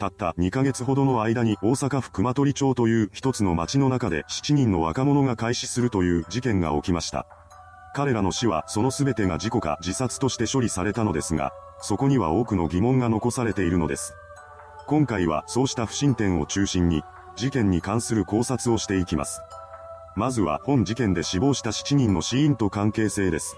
たった2ヶ月ほどの間に大阪府熊取町という一つの町の中で7人の若者が開始するという事件が起きました。彼らの死はその全てが事故か自殺として処理されたのですが、そこには多くの疑問が残されているのです。今回はそうした不審点を中心に、事件に関する考察をしていきます。まずは本事件で死亡した7人の死因と関係性です。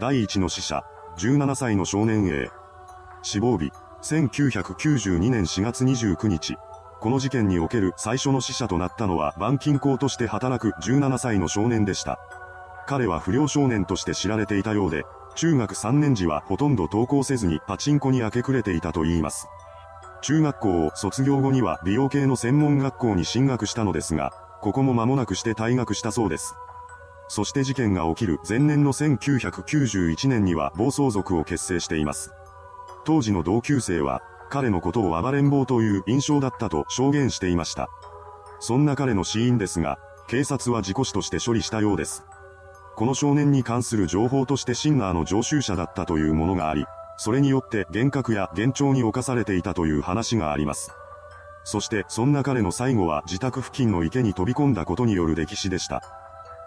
第1の死者、17歳の少年 A。死亡日、1992年4月29日。この事件における最初の死者となったのは板金工として働く17歳の少年でした。彼は不良少年として知られていたようで、中学3年時はほとんど登校せずにパチンコに明け暮れていたと言います。中学校を卒業後には美容系の専門学校に進学したのですが、ここも間もなくして退学したそうです。そして事件が起きる前年の1991年には暴走族を結成しています。当時の同級生は、彼のことを暴れん坊という印象だったと証言していました。そんな彼の死因ですが、警察は事故死として処理したようです。この少年に関する情報としてシンナーの常習者だったというものがあり、それによって幻覚や幻聴に侵されていたという話があります。そしてそんな彼の最後は自宅付近の池に飛び込んだことによる歴史でした。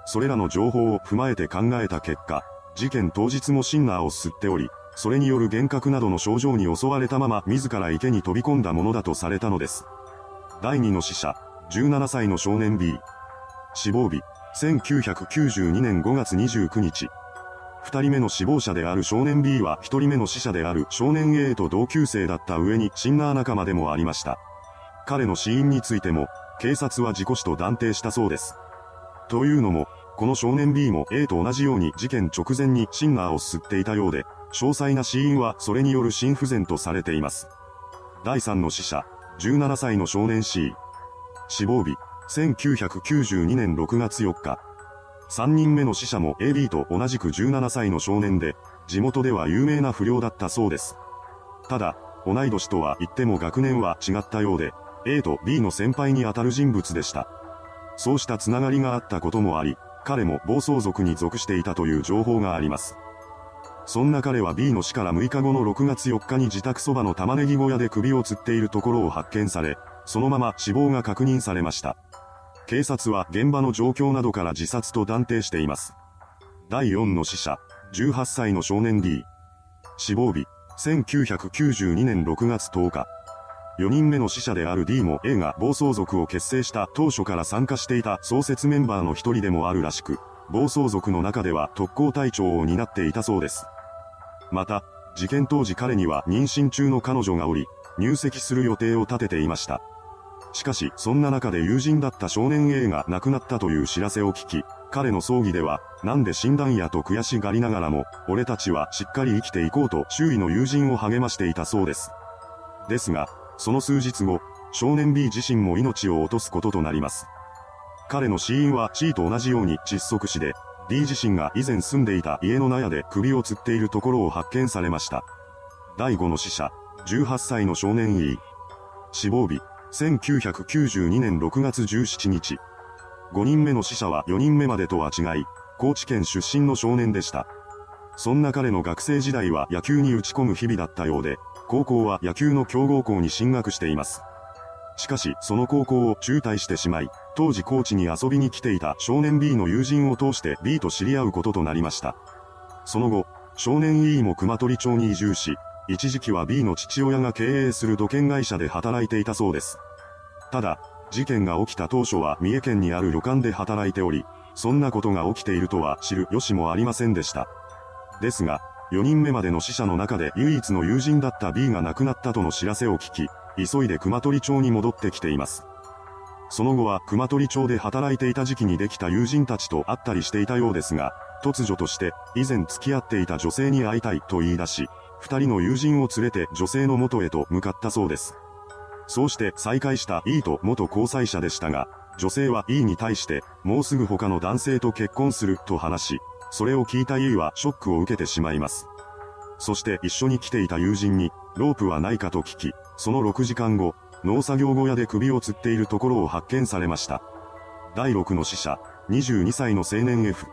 それらの情報を踏まえて考えた結果、事件当日もシンナーを吸っており、それによる幻覚などの症状に襲われたまま自ら池に飛び込んだものだとされたのです。第2の死者、17歳の少年 B。死亡日、1992年5月29日。二人目の死亡者である少年 B は一人目の死者である少年 A と同級生だった上にシンナー仲間でもありました。彼の死因についても、警察は事故死と断定したそうです。というのも、この少年 B も A と同じように事件直前にシンナーを吸っていたようで、詳細な死因はそれによる心不全とされています。第3の死者、17歳の少年 C。死亡日、1992年6月4日。3人目の死者も AB と同じく17歳の少年で、地元では有名な不良だったそうです。ただ、同い年とは言っても学年は違ったようで、A と B の先輩にあたる人物でした。そうしたつながりがあったこともあり、彼も暴走族に属していたという情報があります。そんな彼は B の死から6日後の6月4日に自宅そばの玉ねぎ小屋で首を吊っているところを発見され、そのまま死亡が確認されました。警察は現場の状況などから自殺と断定しています。第4の死者、18歳の少年 D。死亡日、1992年6月10日。4人目の死者である D も映画暴走族を結成した当初から参加していた創設メンバーの一人でもあるらしく、暴走族の中では特攻隊長を担っていたそうです。また、事件当時彼には妊娠中の彼女がおり、入籍する予定を立てていました。しかし、そんな中で友人だった少年 A が亡くなったという知らせを聞き、彼の葬儀では、なんで死んだんやと悔しがりながらも、俺たちはしっかり生きていこうと周囲の友人を励ましていたそうです。ですが、その数日後、少年 B 自身も命を落とすこととなります。彼の死因は C と同じように窒息死で、D 自身が以前住んでいた家の納屋で首を吊っているところを発見されました。第5の死者、18歳の少年 E。死亡日、1992年6月17日。5人目の死者は4人目までとは違い、高知県出身の少年でした。そんな彼の学生時代は野球に打ち込む日々だったようで、高校は野球の強豪校に進学しています。しかし、その高校を中退してしまい、当時高知に遊びに来ていた少年 B の友人を通して B と知り合うこととなりました。その後、少年 E も熊取町に移住し、一時期は B の父親が経営する土建会社で働いていたそうです。ただ、事件が起きた当初は三重県にある旅館で働いており、そんなことが起きているとは知る由もありませんでした。ですが、4人目までの死者の中で唯一の友人だった B が亡くなったとの知らせを聞き、急いで熊取町に戻ってきています。その後は熊取町で働いていた時期にできた友人たちと会ったりしていたようですが、突如として以前付き合っていた女性に会いたいと言い出し、二人の友人を連れて女性の元へと向かったそうです。そうして再会した E と元交際者でしたが、女性は E に対して、もうすぐ他の男性と結婚すると話し、それを聞いた E はショックを受けてしまいます。そして一緒に来ていた友人に、ロープはないかと聞き、その6時間後、農作業小屋で首を吊っているところを発見されました。第6の死者、22歳の青年 F。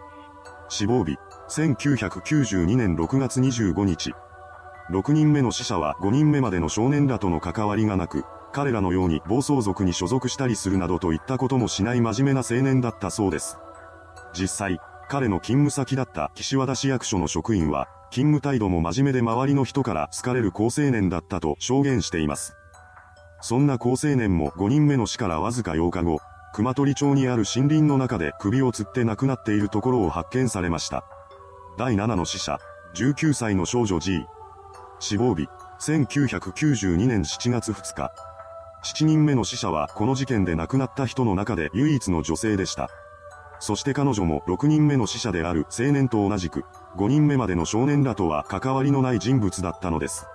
死亡日、1992年6月25日。6人目の死者は5人目までの少年らとの関わりがなく、彼らのように暴走族に所属したりするなどといったこともしない真面目な青年だったそうです。実際、彼の勤務先だった岸和田市役所の職員は、勤務態度も真面目で周りの人から好かれる高青年だったと証言しています。そんな高青年も5人目の死からわずか8日後、熊取町にある森林の中で首を吊って亡くなっているところを発見されました。第7の死者、19歳の少女 G。死亡日、1992年7月2日。7人目の死者はこの事件で亡くなった人の中で唯一の女性でした。そして彼女も6人目の死者である青年と同じく、5人目までの少年らとは関わりのない人物だったのです。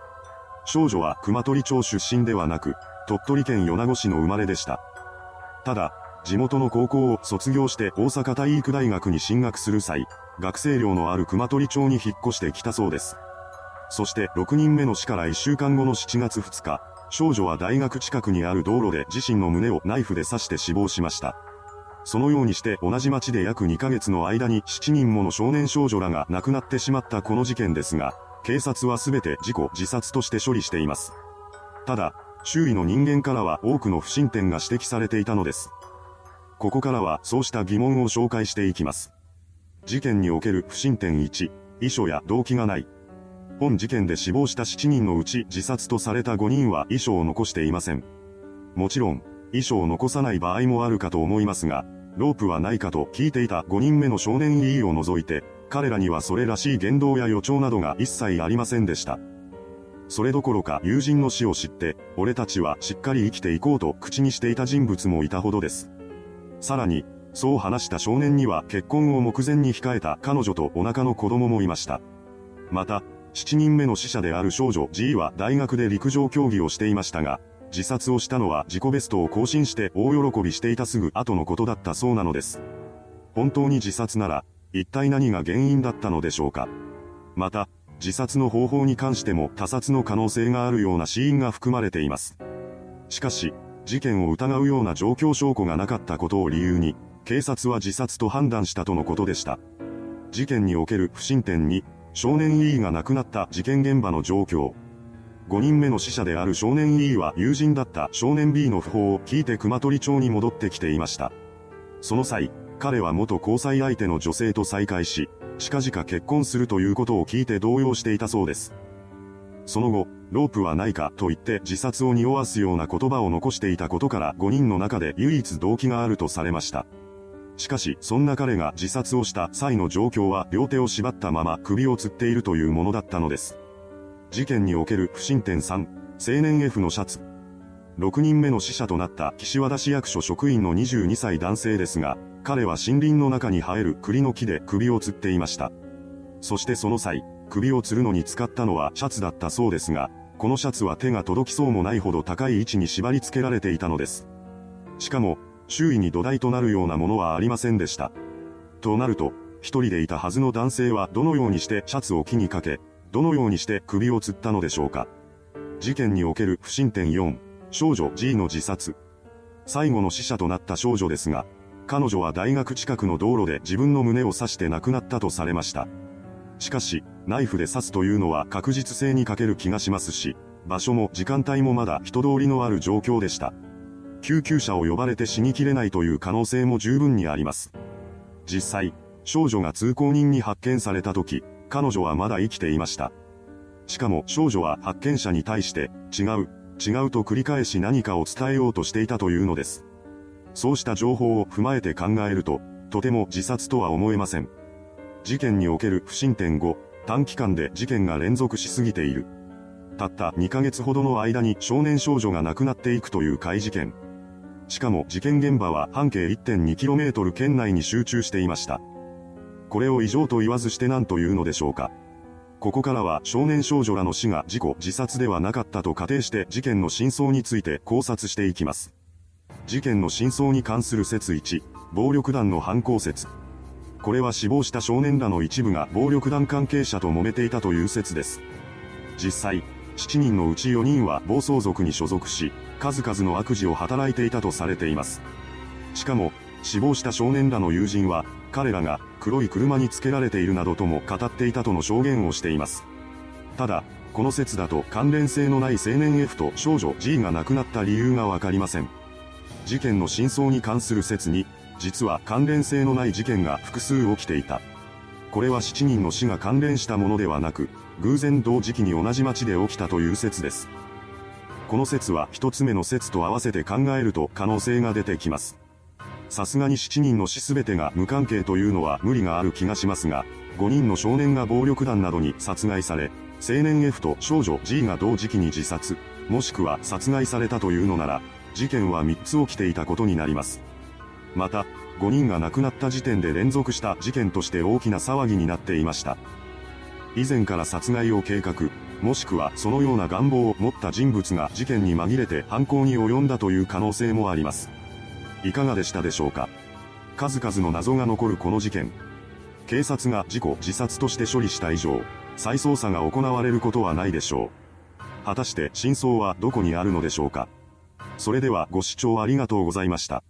少女は熊取町出身ではなく、鳥取県米子市の生まれでした。ただ、地元の高校を卒業して大阪体育大学に進学する際、学生寮のある熊取町に引っ越してきたそうです。そして6人目の死から1週間後の7月2日、少女は大学近くにある道路で自身の胸をナイフで刺して死亡しました。そのようにして同じ町で約2ヶ月の間に7人もの少年少女らが亡くなってしまったこの事件ですが、警察は全て事故自殺として処理しています。ただ、周囲の人間からは多くの不審点が指摘されていたのです。ここからはそうした疑問を紹介していきます。事件における不審点1、遺書や動機がない。本事件で死亡した7人のうち自殺とされた5人は遺書を残していません。もちろん、遺書を残さない場合もあるかと思いますが、ロープはないかと聞いていた5人目の少年 E を除いて、彼らにはそれらしい言動や予兆などが一切ありませんでした。それどころか友人の死を知って、俺たちはしっかり生きていこうと口にしていた人物もいたほどです。さらに、そう話した少年には結婚を目前に控えた彼女とお腹の子供もいました。また、7人目の死者である少女 G は大学で陸上競技をしていましたが、自殺をしたのは自己ベストを更新して大喜びしていたすぐ後のことだったそうなのです。本当に自殺なら、一体何が原因だったのでしょうか。また、自殺の方法に関しても他殺の可能性があるような死因が含まれています。しかし、事件を疑うような状況証拠がなかったことを理由に、警察は自殺と判断したとのことでした。事件における不審点に、少年 E が亡くなった事件現場の状況。5人目の死者である少年 E は友人だった少年 B の訃報を聞いて熊取町に戻ってきていました。その際、彼は元交際相手の女性と再会し、近々結婚するということを聞いて動揺していたそうです。その後、ロープはないかと言って自殺を匂わすような言葉を残していたことから5人の中で唯一動機があるとされました。しかし、そんな彼が自殺をした際の状況は両手を縛ったまま首を吊っているというものだったのです。事件における不審点3、青年 F のシャツ。6人目の死者となった岸和田市役所職員の22歳男性ですが、彼は森林の中に生える栗の木で首を吊っていました。そしてその際、首を吊るのに使ったのはシャツだったそうですが、このシャツは手が届きそうもないほど高い位置に縛り付けられていたのです。しかも、周囲に土台となるようなものはありませんでした。となると、一人でいたはずの男性はどのようにしてシャツを木にかけ、どのようにして首を吊ったのでしょうか。事件における不審点4、少女 G の自殺。最後の死者となった少女ですが、彼女は大学近くの道路で自分の胸を刺して亡くなったとされました。しかし、ナイフで刺すというのは確実性に欠ける気がしますし、場所も時間帯もまだ人通りのある状況でした。救急車を呼ばれて死にきれないという可能性も十分にあります。実際、少女が通行人に発見された時、彼女はまだ生きていました。しかも少女は発見者に対して、違う、違うと繰り返し何かを伝えようとしていたというのです。そうした情報を踏まえて考えると、とても自殺とは思えません。事件における不審点後、短期間で事件が連続しすぎている。たった2ヶ月ほどの間に少年少女が亡くなっていくという怪事件。しかも事件現場は半径 1.2km 圏内に集中していました。これを異常と言わずして何というのでしょうか。ここからは少年少女らの死が事故自殺ではなかったと仮定して事件の真相について考察していきます。事件の真相に関する説1、暴力団の犯行説。これは死亡した少年らの一部が暴力団関係者と揉めていたという説です。実際、7人のうち4人は暴走族に所属し、数々の悪事を働いていたとされています。しかも、死亡した少年らの友人は、彼らが黒い車につけられているなどとも語っていたとの証言をしています。ただ、この説だと関連性のない青年 F と少女 G が亡くなった理由がわかりません。事件の真相に関する説に、実は関連性のない事件が複数起きていた。これは7人の死が関連したものではなく、偶然同時期に同じ町で起きたという説です。この説は一つ目の説と合わせて考えると可能性が出てきます。さすがに7人の死すべてが無関係というのは無理がある気がしますが、5人の少年が暴力団などに殺害され、青年 F と少女 G が同時期に自殺、もしくは殺害されたというのなら、事件は3つ起きていたことになります。また、5人が亡くなった時点で連続した事件として大きな騒ぎになっていました。以前から殺害を計画、もしくはそのような願望を持った人物が事件に紛れて犯行に及んだという可能性もあります。いかがでしたでしょうか？数々の謎が残るこの事件。警察が事故自殺として処理した以上、再捜査が行われることはないでしょう。果たして真相はどこにあるのでしょうか？それではご視聴ありがとうございました。